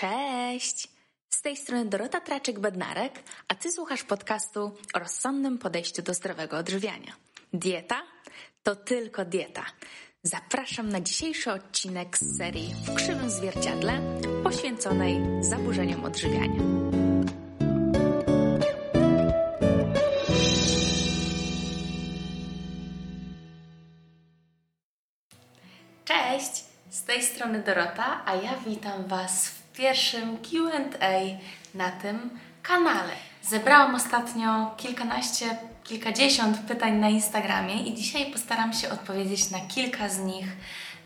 Cześć! Z tej strony Dorota Traczyk-Bednarek, a Ty słuchasz podcastu o rozsądnym podejściu do zdrowego odżywiania. Dieta to tylko dieta. Zapraszam na dzisiejszy odcinek z serii W krzywym zwierciadle poświęconej zaburzeniom odżywiania. Cześć! Z tej strony Dorota, a ja witam Was w pierwszym QA na tym kanale. Zebrałam ostatnio kilkanaście, kilkadziesiąt pytań na Instagramie i dzisiaj postaram się odpowiedzieć na kilka z nich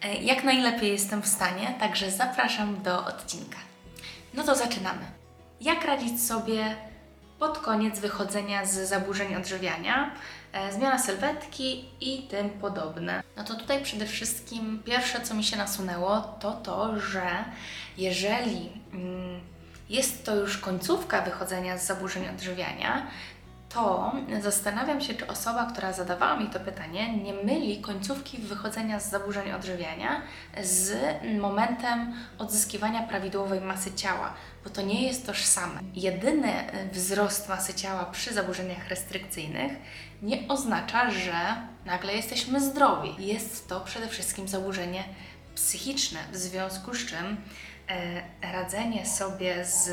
e, jak najlepiej jestem w stanie, także zapraszam do odcinka. No to zaczynamy. Jak radzić sobie pod koniec wychodzenia z zaburzeń odżywiania, zmiana sylwetki i tym podobne. No to tutaj przede wszystkim pierwsze, co mi się nasunęło, to to, że jeżeli mm, jest to już końcówka wychodzenia z zaburzeń odżywiania, to zastanawiam się, czy osoba, która zadawała mi to pytanie, nie myli końcówki wychodzenia z zaburzeń odżywiania z momentem odzyskiwania prawidłowej masy ciała, bo to nie jest tożsame. Jedyny wzrost masy ciała przy zaburzeniach restrykcyjnych nie oznacza, że nagle jesteśmy zdrowi. Jest to przede wszystkim zaburzenie psychiczne, w związku z czym e, radzenie sobie z,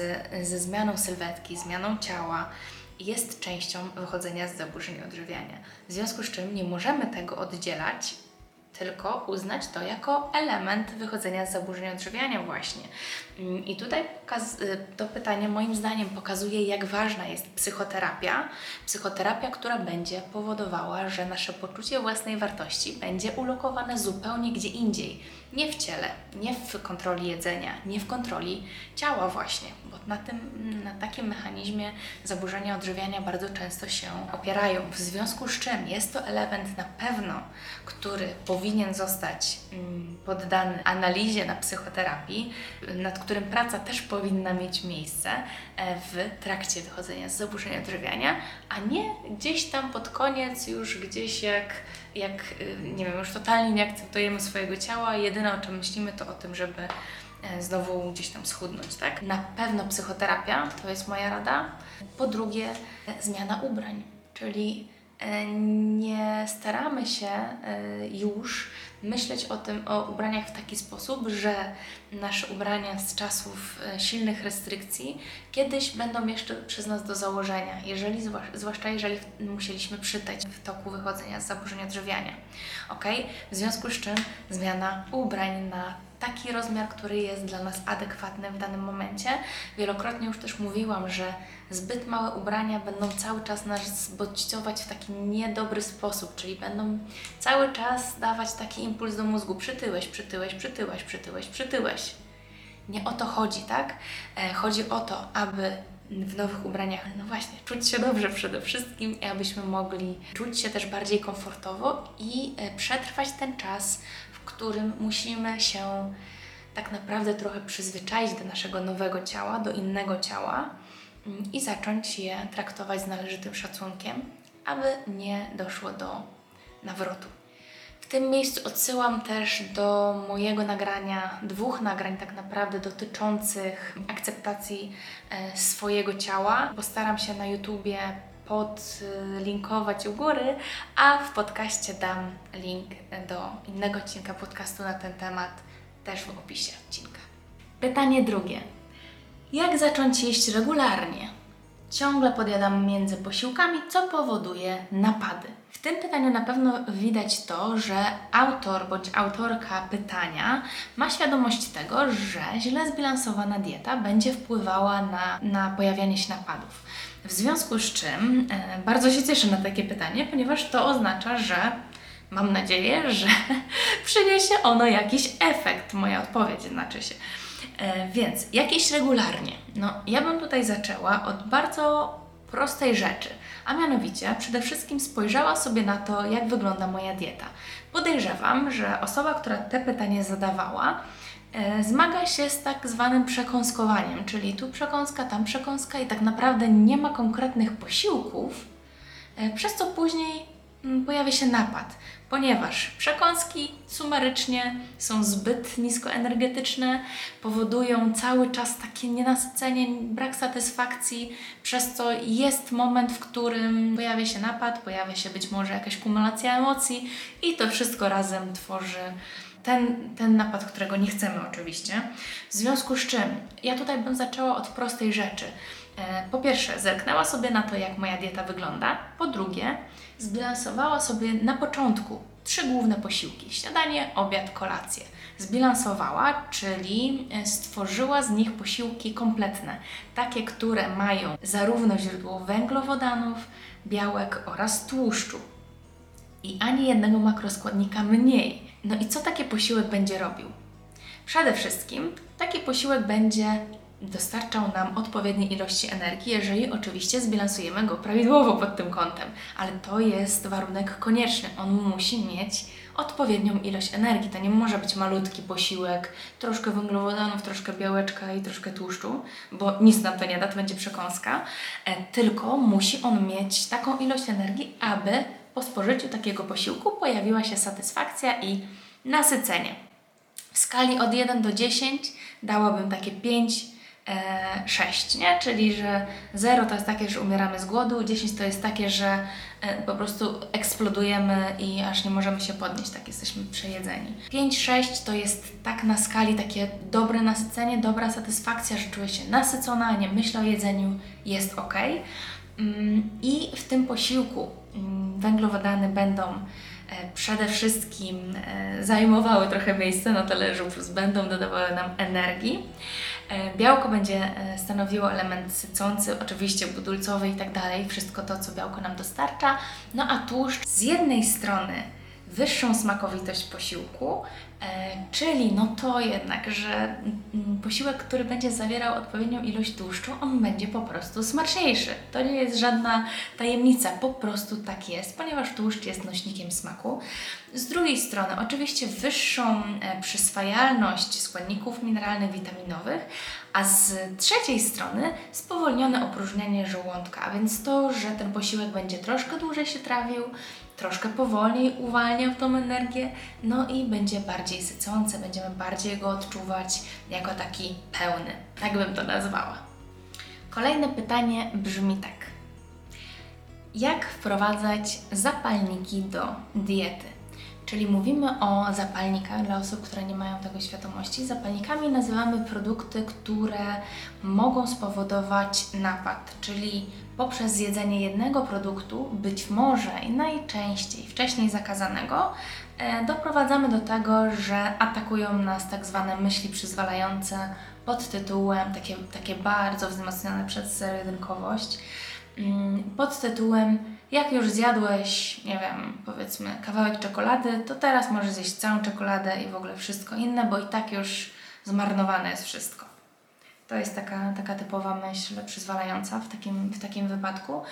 ze zmianą sylwetki, zmianą ciała, jest częścią wychodzenia z zaburzeń odżywiania. W związku z czym nie możemy tego oddzielać, tylko uznać to jako element wychodzenia z zaburzeń odżywiania właśnie. Mm, I tutaj y, to pytanie moim zdaniem pokazuje, jak ważna jest psychoterapia. Psychoterapia, która będzie powodowała, że nasze poczucie własnej wartości będzie ulokowane zupełnie gdzie indziej. Nie w ciele, nie w kontroli jedzenia, nie w kontroli ciała właśnie, bo na, tym, na takim mechanizmie zaburzenia odżywiania bardzo często się opierają. W związku z czym jest to element na pewno, który powinien zostać mm, poddany analizie na psychoterapii, nad którym praca też powinna mieć miejsce e, w trakcie wychodzenia z zaburzeń odżywiania, a nie gdzieś tam pod koniec, już gdzieś jak, jak y, nie wiem, już totalnie nie akceptujemy swojego ciała, jedyne o czym myślimy to o tym, żeby e, znowu gdzieś tam schudnąć, tak? Na pewno psychoterapia, to jest moja rada. Po drugie, e, zmiana ubrań, czyli nie staramy się już myśleć o tym, o ubraniach w taki sposób, że nasze ubrania z czasów e, silnych restrykcji kiedyś będą jeszcze przez nas do założenia, jeżeli, zwłaszcza jeżeli musieliśmy przytać w toku wychodzenia z zaburzenia odżywiania. Ok? W związku z czym zmiana ubrań na taki rozmiar, który jest dla nas adekwatny w danym momencie. Wielokrotnie już też mówiłam, że zbyt małe ubrania będą cały czas nas bodźcować w taki niedobry sposób, czyli będą cały czas dawać taki impuls do mózgu: przytyłeś, przytyłeś, przytyłeś, przytyłeś, przytyłeś. Nie o to chodzi, tak? E, chodzi o to, aby w nowych ubraniach, no właśnie, czuć się dobrze przede wszystkim, i abyśmy mogli czuć się też bardziej komfortowo i e, przetrwać ten czas, którym musimy się tak naprawdę trochę przyzwyczaić do naszego nowego ciała, do innego ciała mm, i zacząć je traktować z należytym szacunkiem, aby nie doszło do nawrotu tym miejscu odsyłam też do mojego nagrania, dwóch nagrań tak naprawdę dotyczących akceptacji e, swojego ciała. Postaram się na YouTubie podlinkować u góry, a w podcaście dam link do innego odcinka podcastu na ten temat też w opisie odcinka. Pytanie drugie. Jak zacząć jeść regularnie? Ciągle podjadam między posiłkami, co powoduje napady. W tym pytaniu na pewno widać to, że autor bądź autorka pytania ma świadomość tego, że źle zbilansowana dieta będzie wpływała na, na pojawianie się napadów. W związku z czym e, bardzo się cieszę na takie pytanie, ponieważ to oznacza, że mam nadzieję, że przyniesie ono jakiś efekt. Moja odpowiedź znaczy się. E, więc jakieś regularnie. No, ja bym tutaj zaczęła od bardzo prostej rzeczy, a mianowicie przede wszystkim spojrzała sobie na to, jak wygląda moja dieta. Podejrzewam, że osoba, która te pytanie zadawała, zmaga się z tak zwanym przekąskowaniem, czyli tu przekąska, tam przekąska i tak naprawdę nie ma konkretnych posiłków, e, przez co później mm, pojawia się napad, ponieważ przekąski sumarycznie są zbyt niskoenergetyczne, powodują cały czas takie nienasycenie, brak satysfakcji, przez co jest moment, w którym pojawia się napad, pojawia się być może jakaś kumulacja emocji i to wszystko razem tworzy ten, ten napad, którego nie chcemy oczywiście. W związku z czym ja tutaj bym zaczęła od prostej rzeczy. E, po pierwsze, zerknęła sobie na to, jak moja dieta wygląda. Po drugie, zbilansowała sobie na początku trzy główne posiłki: śniadanie, obiad, kolację. Zbilansowała, czyli e, stworzyła z nich posiłki kompletne, takie, które mają zarówno źródło węglowodanów, białek oraz tłuszczu. I ani jednego makroskładnika mniej. No i co taki posiłek będzie robił? Przede wszystkim taki posiłek będzie dostarczał nam odpowiedniej ilości energii, jeżeli oczywiście zbilansujemy go prawidłowo pod tym kątem. Ale to jest warunek konieczny. On musi mieć odpowiednią ilość energii. To nie może być malutki posiłek, troszkę węglowodanów, troszkę białeczka i troszkę tłuszczu, bo nic nam to nie da, to będzie przekąska. E, tylko musi on mieć taką ilość energii, aby po spożyciu takiego posiłku pojawiła się satysfakcja i nasycenie. W skali od 1 do 10 dałabym takie 5, 6, e, nie? Czyli, że 0 to jest takie, że umieramy z głodu, 10 to jest takie, że e, po prostu eksplodujemy i aż nie możemy się podnieść, tak jesteśmy przejedzeni. 5-6 to jest tak na skali takie dobre nasycenie, dobra satysfakcja, że czuję się nasycona, nie myślę o jedzeniu, jest ok. Mm, I w tym posiłku węglowodany będą e, przede wszystkim zajmowały trochę miejsca na talerzu, plus będą dodawały nam energii. E, białko będzie e, stanowiło element sycący, oczywiście budulcowy i tak dalej, wszystko to, co białko nam dostarcza. No a tłuszcz z jednej strony wyższą smakowitość posiłku, E, czyli no to jednak, że mm, posiłek, który będzie zawierał odpowiednią ilość tłuszczu, on będzie po prostu smaczniejszy. To nie jest żadna tajemnica, po prostu tak jest, ponieważ tłuszcz jest nośnikiem smaku. Z drugiej strony, oczywiście wyższą e, przyswajalność składników mineralnych, witaminowych, a z trzeciej strony spowolnione opróżnianie żołądka, a więc to, że ten posiłek będzie troszkę dłużej się trawił, troszkę powolniej uwalniał tą energię, no i będzie bardziej sycące, będziemy bardziej go odczuwać jako taki pełny. Tak bym to nazwała. Kolejne pytanie brzmi tak. Jak wprowadzać zapalniki do diety? Czyli mówimy o zapalnikach dla osób, które nie mają tego świadomości. Zapalnikami nazywamy produkty, które mogą spowodować napad, czyli poprzez zjedzenie jednego produktu, być może i najczęściej wcześniej zakazanego, e, doprowadzamy do tego, że atakują nas tak zwane myśli przyzwalające pod tytułem, takie, takie bardzo wzmocnione przez zero-jedynkowość, mm, pod tytułem jak już zjadłeś, nie wiem, powiedzmy kawałek czekolady, to teraz możesz zjeść całą czekoladę i w ogóle wszystko inne, bo i tak już zmarnowane jest wszystko. To jest taka, taka typowa myśl przyzwalająca w takim, w takim wypadku.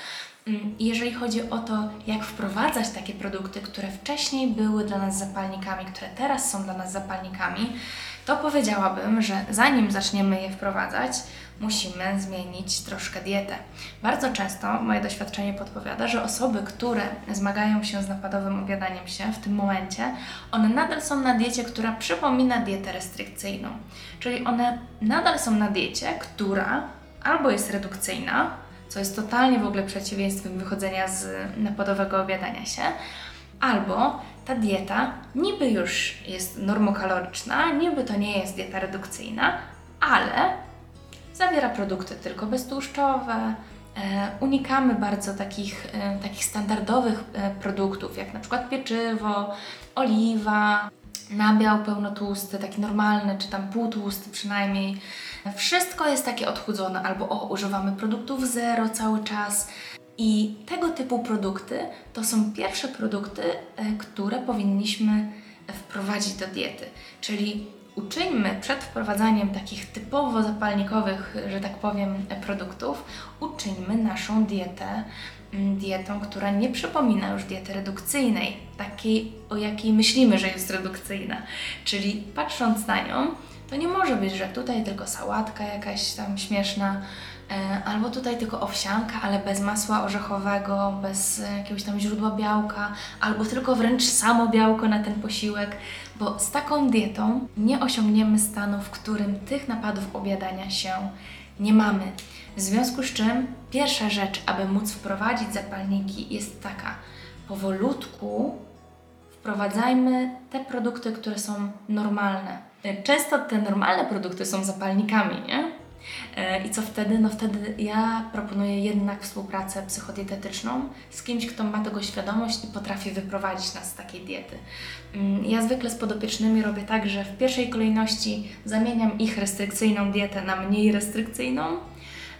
Mm, jeżeli chodzi o to, jak wprowadzać takie produkty, które wcześniej były dla nas zapalnikami, które teraz są dla nas zapalnikami, to powiedziałabym, że zanim zaczniemy je wprowadzać, musimy zmienić troszkę dietę. Bardzo często moje doświadczenie podpowiada, że osoby, które zmagają się z napadowym objadaniem się w tym momencie, one nadal są na diecie, która przypomina dietę restrykcyjną. Czyli one nadal są na diecie, która albo jest redukcyjna, co jest totalnie w ogóle przeciwieństwem wychodzenia z napadowego obiadania się, albo ta dieta niby już jest normokaloryczna, niby to nie jest dieta redukcyjna, ale zawiera produkty tylko beztłuszczowe. E, unikamy bardzo takich, e, takich standardowych e, produktów, jak na przykład pieczywo, oliwa, nabiał pełnotłusty, taki normalny, czy tam półtłusty przynajmniej. Wszystko jest takie odchudzone, albo o, używamy produktów zero cały czas. I tego typu produkty to są pierwsze produkty, które powinniśmy wprowadzić do diety. Czyli uczyńmy przed wprowadzaniem takich typowo zapalnikowych, że tak powiem, produktów, uczyńmy naszą dietę mm, dietą, która nie przypomina już diety redukcyjnej, takiej, o jakiej myślimy, że jest redukcyjna. Czyli patrząc na nią, To nie może być, że tutaj tylko sałatka jakaś tam śmieszna, e, albo tutaj tylko owsianka, ale bez masła orzechowego, bez jakiegoś tam źródła białka, albo tylko wręcz samo białko na ten posiłek, bo z taką dietą nie osiągniemy stanu, w którym tych napadów objadania się nie mamy. W związku z czym pierwsza rzecz, aby móc wprowadzić zapalniki jest taka, powolutku wprowadzajmy te produkty, które są normalne. Często te normalne produkty są zapalnikami, nie? E, I co wtedy? No wtedy ja proponuję jednak współpracę psychodietetyczną z kimś, kto ma tego świadomość i potrafi wyprowadzić nas z takiej diety. Mm, Ja zwykle z podopiecznymi robię tak, że w pierwszej kolejności zamieniam ich restrykcyjną dietę na mniej restrykcyjną,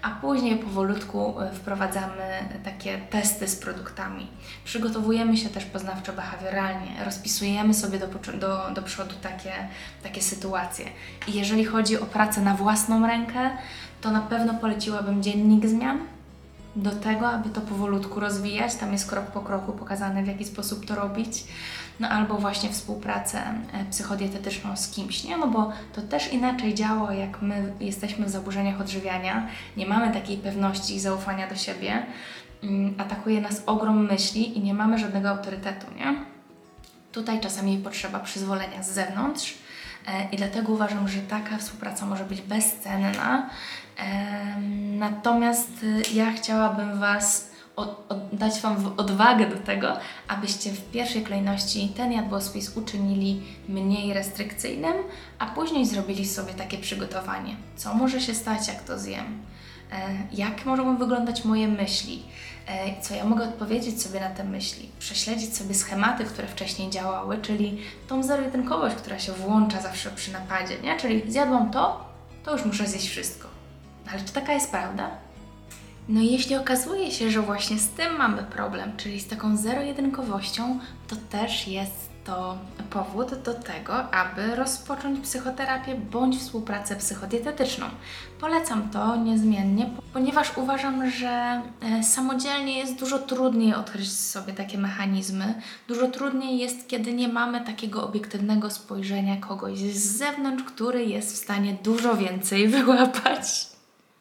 a później powolutku e, wprowadzamy takie testy z produktami. Przygotowujemy się też poznawczo-behawioralnie, rozpisujemy sobie do, do, do przodu takie, takie sytuacje. I jeżeli chodzi o pracę na własną rękę, to na pewno poleciłabym dziennik zmian, do tego, aby to powolutku rozwijać. Tam jest krok po kroku pokazane, w jaki sposób to robić. No albo właśnie współpracę e, psychodietetyczną z kimś, nie? No bo to też inaczej działa, jak my jesteśmy w zaburzeniach odżywiania, nie mamy takiej pewności i zaufania do siebie, mm, atakuje nas ogrom myśli i nie mamy żadnego autorytetu, nie? Tutaj czasami potrzeba przyzwolenia z zewnątrz e, i dlatego uważam, że taka współpraca może być bezcenna. Natomiast y, ja chciałabym Was dać Wam odwagę do tego, abyście w pierwszej kolejności ten jadłospis uczynili mniej restrykcyjnym, a później zrobili sobie takie przygotowanie. Co może się stać, jak to zjem? E, Jak mogą wyglądać moje myśli? E, Co ja mogę odpowiedzieć sobie na te myśli? Prześledzić sobie schematy, które wcześniej działały, czyli tą zero-jedynkowość, która się włącza zawsze przy napadzie, nie? Czyli zjadłam to, to już muszę zjeść wszystko. Ale czy taka jest prawda? No jeśli okazuje się, że właśnie z tym mamy problem, czyli z taką zero-jedynkowością, to też jest to powód do tego, aby rozpocząć psychoterapię bądź współpracę psychodietetyczną. Polecam to niezmiennie, po- ponieważ uważam, że e, samodzielnie jest dużo trudniej odkryć sobie takie mechanizmy. Dużo trudniej jest, kiedy nie mamy takiego obiektywnego spojrzenia kogoś z zewnątrz, który jest w stanie dużo więcej wyłapać.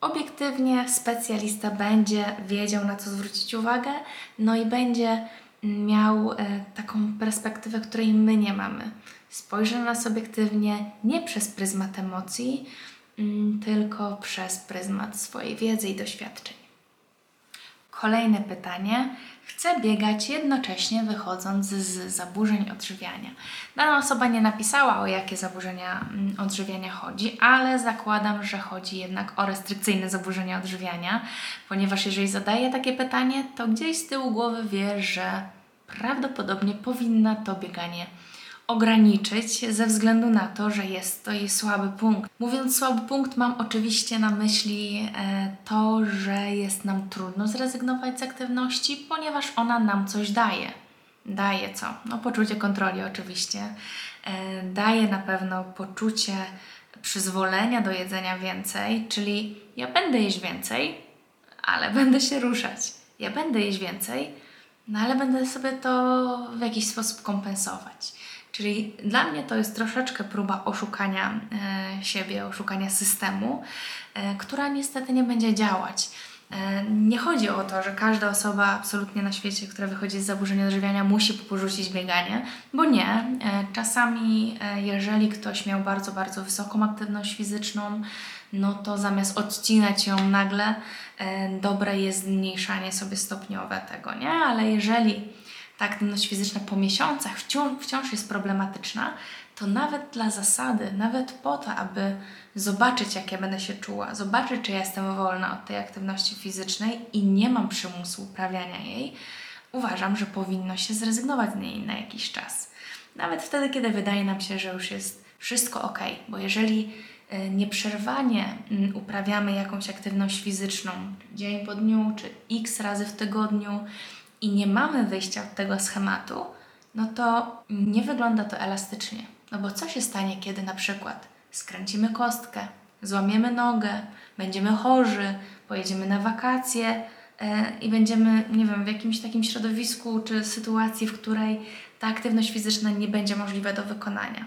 Obiektywnie specjalista będzie wiedział, na co zwrócić uwagę, no i będzie miał e, taką perspektywę, której my nie mamy. Spojrzy na nas obiektywnie nie przez pryzmat emocji, mm, tylko przez pryzmat swojej wiedzy i doświadczeń. Kolejne pytanie. Chcę biegać jednocześnie wychodząc z zaburzeń odżywiania. Dana osoba nie napisała, o jakie zaburzenia mm, odżywiania chodzi, ale zakładam, że chodzi jednak o restrykcyjne zaburzenia odżywiania, ponieważ jeżeli zadaje takie pytanie, to gdzieś z tyłu głowy wie, że prawdopodobnie powinna to bieganie ograniczyć ze względu na to, że jest to jej słaby punkt. Mówiąc słaby punkt, mam oczywiście na myśli e, to, że jest nam trudno zrezygnować z aktywności, ponieważ ona nam coś daje. Daje co? No poczucie kontroli oczywiście. E, daje na pewno poczucie przyzwolenia do jedzenia więcej, czyli ja będę jeść więcej, ale będę się ruszać. Ja będę jeść więcej, no ale będę sobie to w jakiś sposób kompensować. Czyli dla mnie to jest troszeczkę próba oszukania e, siebie, oszukania systemu, e, która niestety nie będzie działać. E, Nie chodzi o to, że każda osoba absolutnie na świecie, która wychodzi z zaburzeń odżywiania, musi porzucić bieganie, bo nie. Czasami, jeżeli ktoś miał bardzo, bardzo wysoką aktywność fizyczną, no to zamiast odcinać ją nagle, dobre jest zmniejszanie sobie stopniowe tego, nie? Ale jeżeli ta aktywność fizyczna po miesiącach wciąż, wciąż jest problematyczna, to nawet dla zasady, nawet po to, aby zobaczyć, jak ja będę się czuła, zobaczyć, czy ja jestem wolna od tej aktywności fizycznej i nie mam przymusu uprawiania jej, uważam, że powinno się zrezygnować z niej na jakiś czas. Nawet wtedy, kiedy wydaje nam się, że już jest wszystko ok, bo jeżeli y, nieprzerwanie mm, uprawiamy jakąś aktywność fizyczną dzień po dniu, czy x razy w tygodniu i nie mamy wyjścia od tego schematu, no to nie wygląda to elastycznie. No bo co się stanie, kiedy na przykład skręcimy kostkę, złamiemy nogę, będziemy chorzy, pojedziemy na wakacje e, i będziemy, nie wiem, w jakimś takim środowisku czy sytuacji, w której ta aktywność fizyczna nie będzie możliwa do wykonania.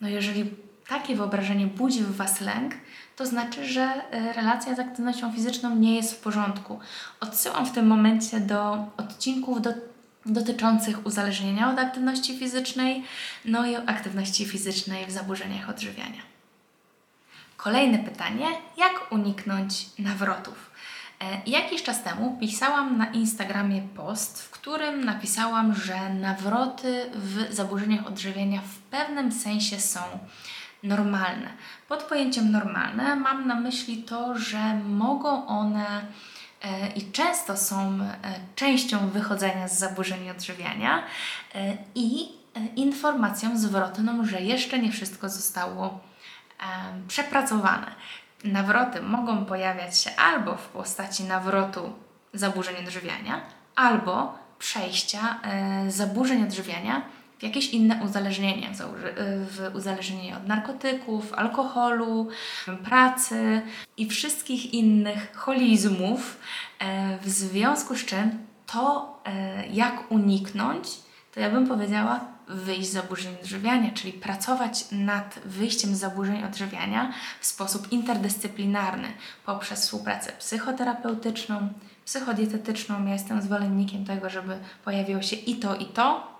No jeżeli takie wyobrażenie budzi w Was lęk, to znaczy, że e, relacja z aktywnością fizyczną nie jest w porządku. Odsyłam w tym momencie do odcinków do, dotyczących uzależnienia od aktywności fizycznej, no i aktywności fizycznej w zaburzeniach odżywiania. Kolejne pytanie: jak uniknąć nawrotów? E, jakiś czas temu pisałam na Instagramie post, w którym napisałam, że nawroty w zaburzeniach odżywiania w pewnym sensie są normalne. Pod pojęciem normalne mam na myśli to, że mogą one e, i często są e, częścią wychodzenia z zaburzeń odżywiania i informacją zwrotną, że jeszcze nie wszystko zostało przepracowane. Nawroty mogą pojawiać się albo w postaci nawrotu zaburzeń odżywiania, albo przejścia e, zaburzeń odżywiania jakieś inne uzależnienie, w uzależnienie od narkotyków, alkoholu, pracy i wszystkich innych holizmów, e, w związku z czym to, e, jak uniknąć, to ja bym powiedziała, wyjść z zaburzeń odżywiania, czyli pracować nad wyjściem z zaburzeń odżywiania w sposób interdyscyplinarny poprzez współpracę psychoterapeutyczną, psychodietetyczną. Ja jestem zwolennikiem tego, żeby pojawiło się i to, i to.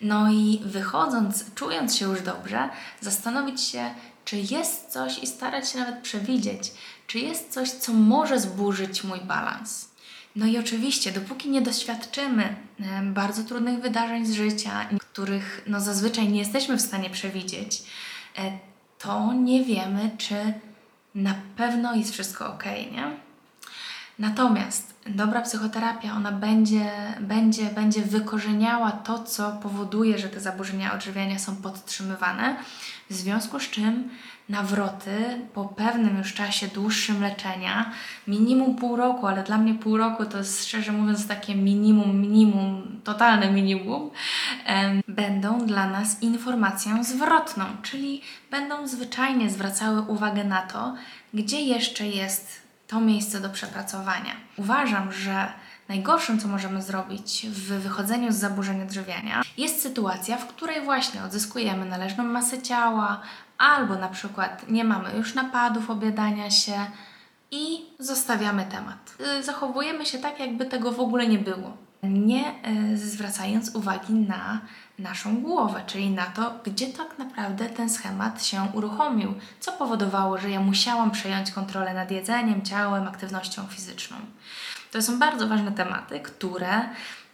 No i wychodząc, czując się już dobrze, zastanowić się, czy jest coś i starać się nawet przewidzieć, czy jest coś, co może zburzyć mój balans. No i oczywiście, dopóki nie doświadczymy bardzo trudnych wydarzeń z życia, których no zazwyczaj nie jesteśmy w stanie przewidzieć, e, to nie wiemy, czy na pewno jest wszystko ok, nie? Natomiast dobra psychoterapia, ona będzie, będzie, będzie wykorzeniała to, co powoduje, że te zaburzenia odżywiania są podtrzymywane, w związku z czym nawroty po pewnym już czasie dłuższym leczenia, minimum pół roku, ale dla mnie pół roku to jest szczerze mówiąc takie minimum, minimum, totalne minimum, będą dla nas informacją zwrotną, czyli będą zwyczajnie zwracały uwagę na to, gdzie jeszcze jest to miejsce do przepracowania. Uważam, że najgorszym, co możemy zrobić w wychodzeniu z zaburzeń odżywiania, jest sytuacja, w której właśnie odzyskujemy należną masę ciała, albo na przykład nie mamy już napadów obiadania się i zostawiamy temat. Y, zachowujemy się tak, jakby tego w ogóle nie było. Nie y, zwracając uwagi na naszą głowę, czyli na to, gdzie tak naprawdę ten schemat się uruchomił, co powodowało, że ja musiałam przejąć kontrolę nad jedzeniem, ciałem, aktywnością fizyczną. To są bardzo ważne tematy, które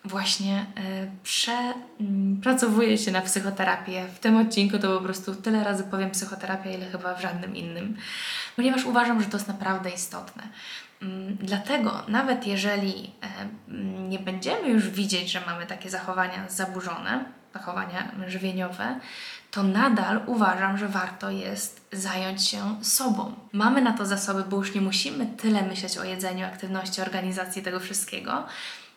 właśnie y, przepracowuje się na psychoterapię. W tym odcinku to po prostu tyle razy powiem psychoterapia, ile chyba w żadnym innym, ponieważ uważam, że to jest naprawdę istotne. Mm, dlatego, nawet jeżeli e, nie będziemy już widzieć, że mamy takie zachowania zaburzone, zachowania żywieniowe, to nadal uważam, że warto jest zająć się sobą. Mamy na to zasoby, bo już nie musimy tyle myśleć o jedzeniu, aktywności, organizacji tego wszystkiego.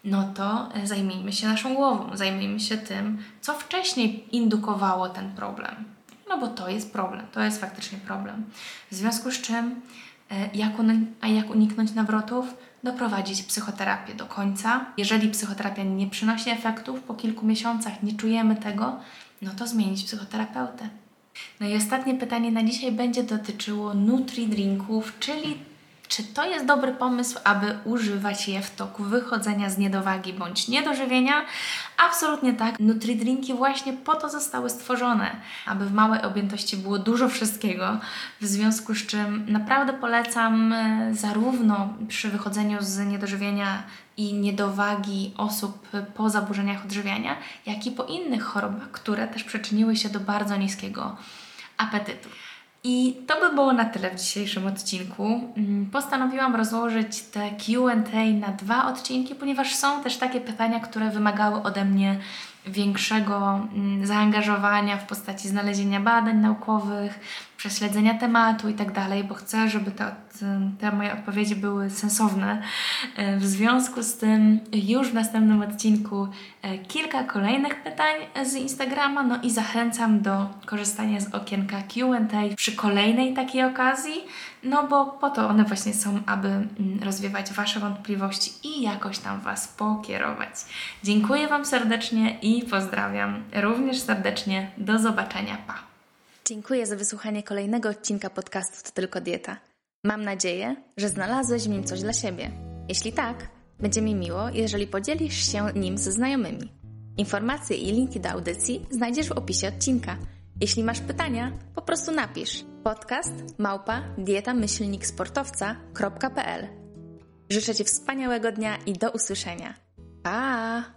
No to e, zajmijmy się naszą głową, zajmijmy się tym, co wcześniej indukowało ten problem. No bo to jest problem, to jest faktycznie problem. W związku z czym, e, jak, a jak uniknąć nawrotów? doprowadzić psychoterapię do końca. Jeżeli psychoterapia nie przynosi efektów, po kilku miesiącach nie czujemy tego, no to zmienić psychoterapeutę. No i ostatnie pytanie na dzisiaj będzie dotyczyło nutri-drinków, czyli czy to jest dobry pomysł, aby używać je w toku wychodzenia z niedowagi bądź niedożywienia? Absolutnie tak. Nutridrinki właśnie po to zostały stworzone, aby w małej objętości było dużo wszystkiego, w związku z czym naprawdę polecam e, zarówno przy wychodzeniu z niedożywienia i niedowagi osób po zaburzeniach odżywiania, jak i po innych chorobach, które też przyczyniły się do bardzo niskiego apetytu. I to by było na tyle w dzisiejszym odcinku. Mm, postanowiłam rozłożyć te QA na dwa odcinki, ponieważ są też takie pytania, które wymagały ode mnie większego mm, zaangażowania w postaci znalezienia badań naukowych, prześledzenia tematu i tak dalej, bo chcę, żeby te, te moje odpowiedzi były sensowne. E, w związku z tym już w następnym odcinku e, kilka kolejnych pytań z Instagrama, no i zachęcam do korzystania z okienka Q&A przy kolejnej takiej okazji, no bo po to one właśnie są, aby mm, rozwiewać Wasze wątpliwości i jakoś tam Was pokierować. Dziękuję Wam serdecznie i pozdrawiam również serdecznie. Do zobaczenia. Pa! Dziękuję za wysłuchanie kolejnego odcinka podcastu To Tylko Dieta. Mam nadzieję, że znalazłeś w nim coś dla siebie. Jeśli tak, będzie mi miło, jeżeli podzielisz się nim ze znajomymi. Informacje i linki do audycji znajdziesz w opisie odcinka. Jeśli masz pytania, po prostu napisz podcast małpa dietamyślniksportowca.pl Życzę Ci wspaniałego dnia i do usłyszenia. Pa!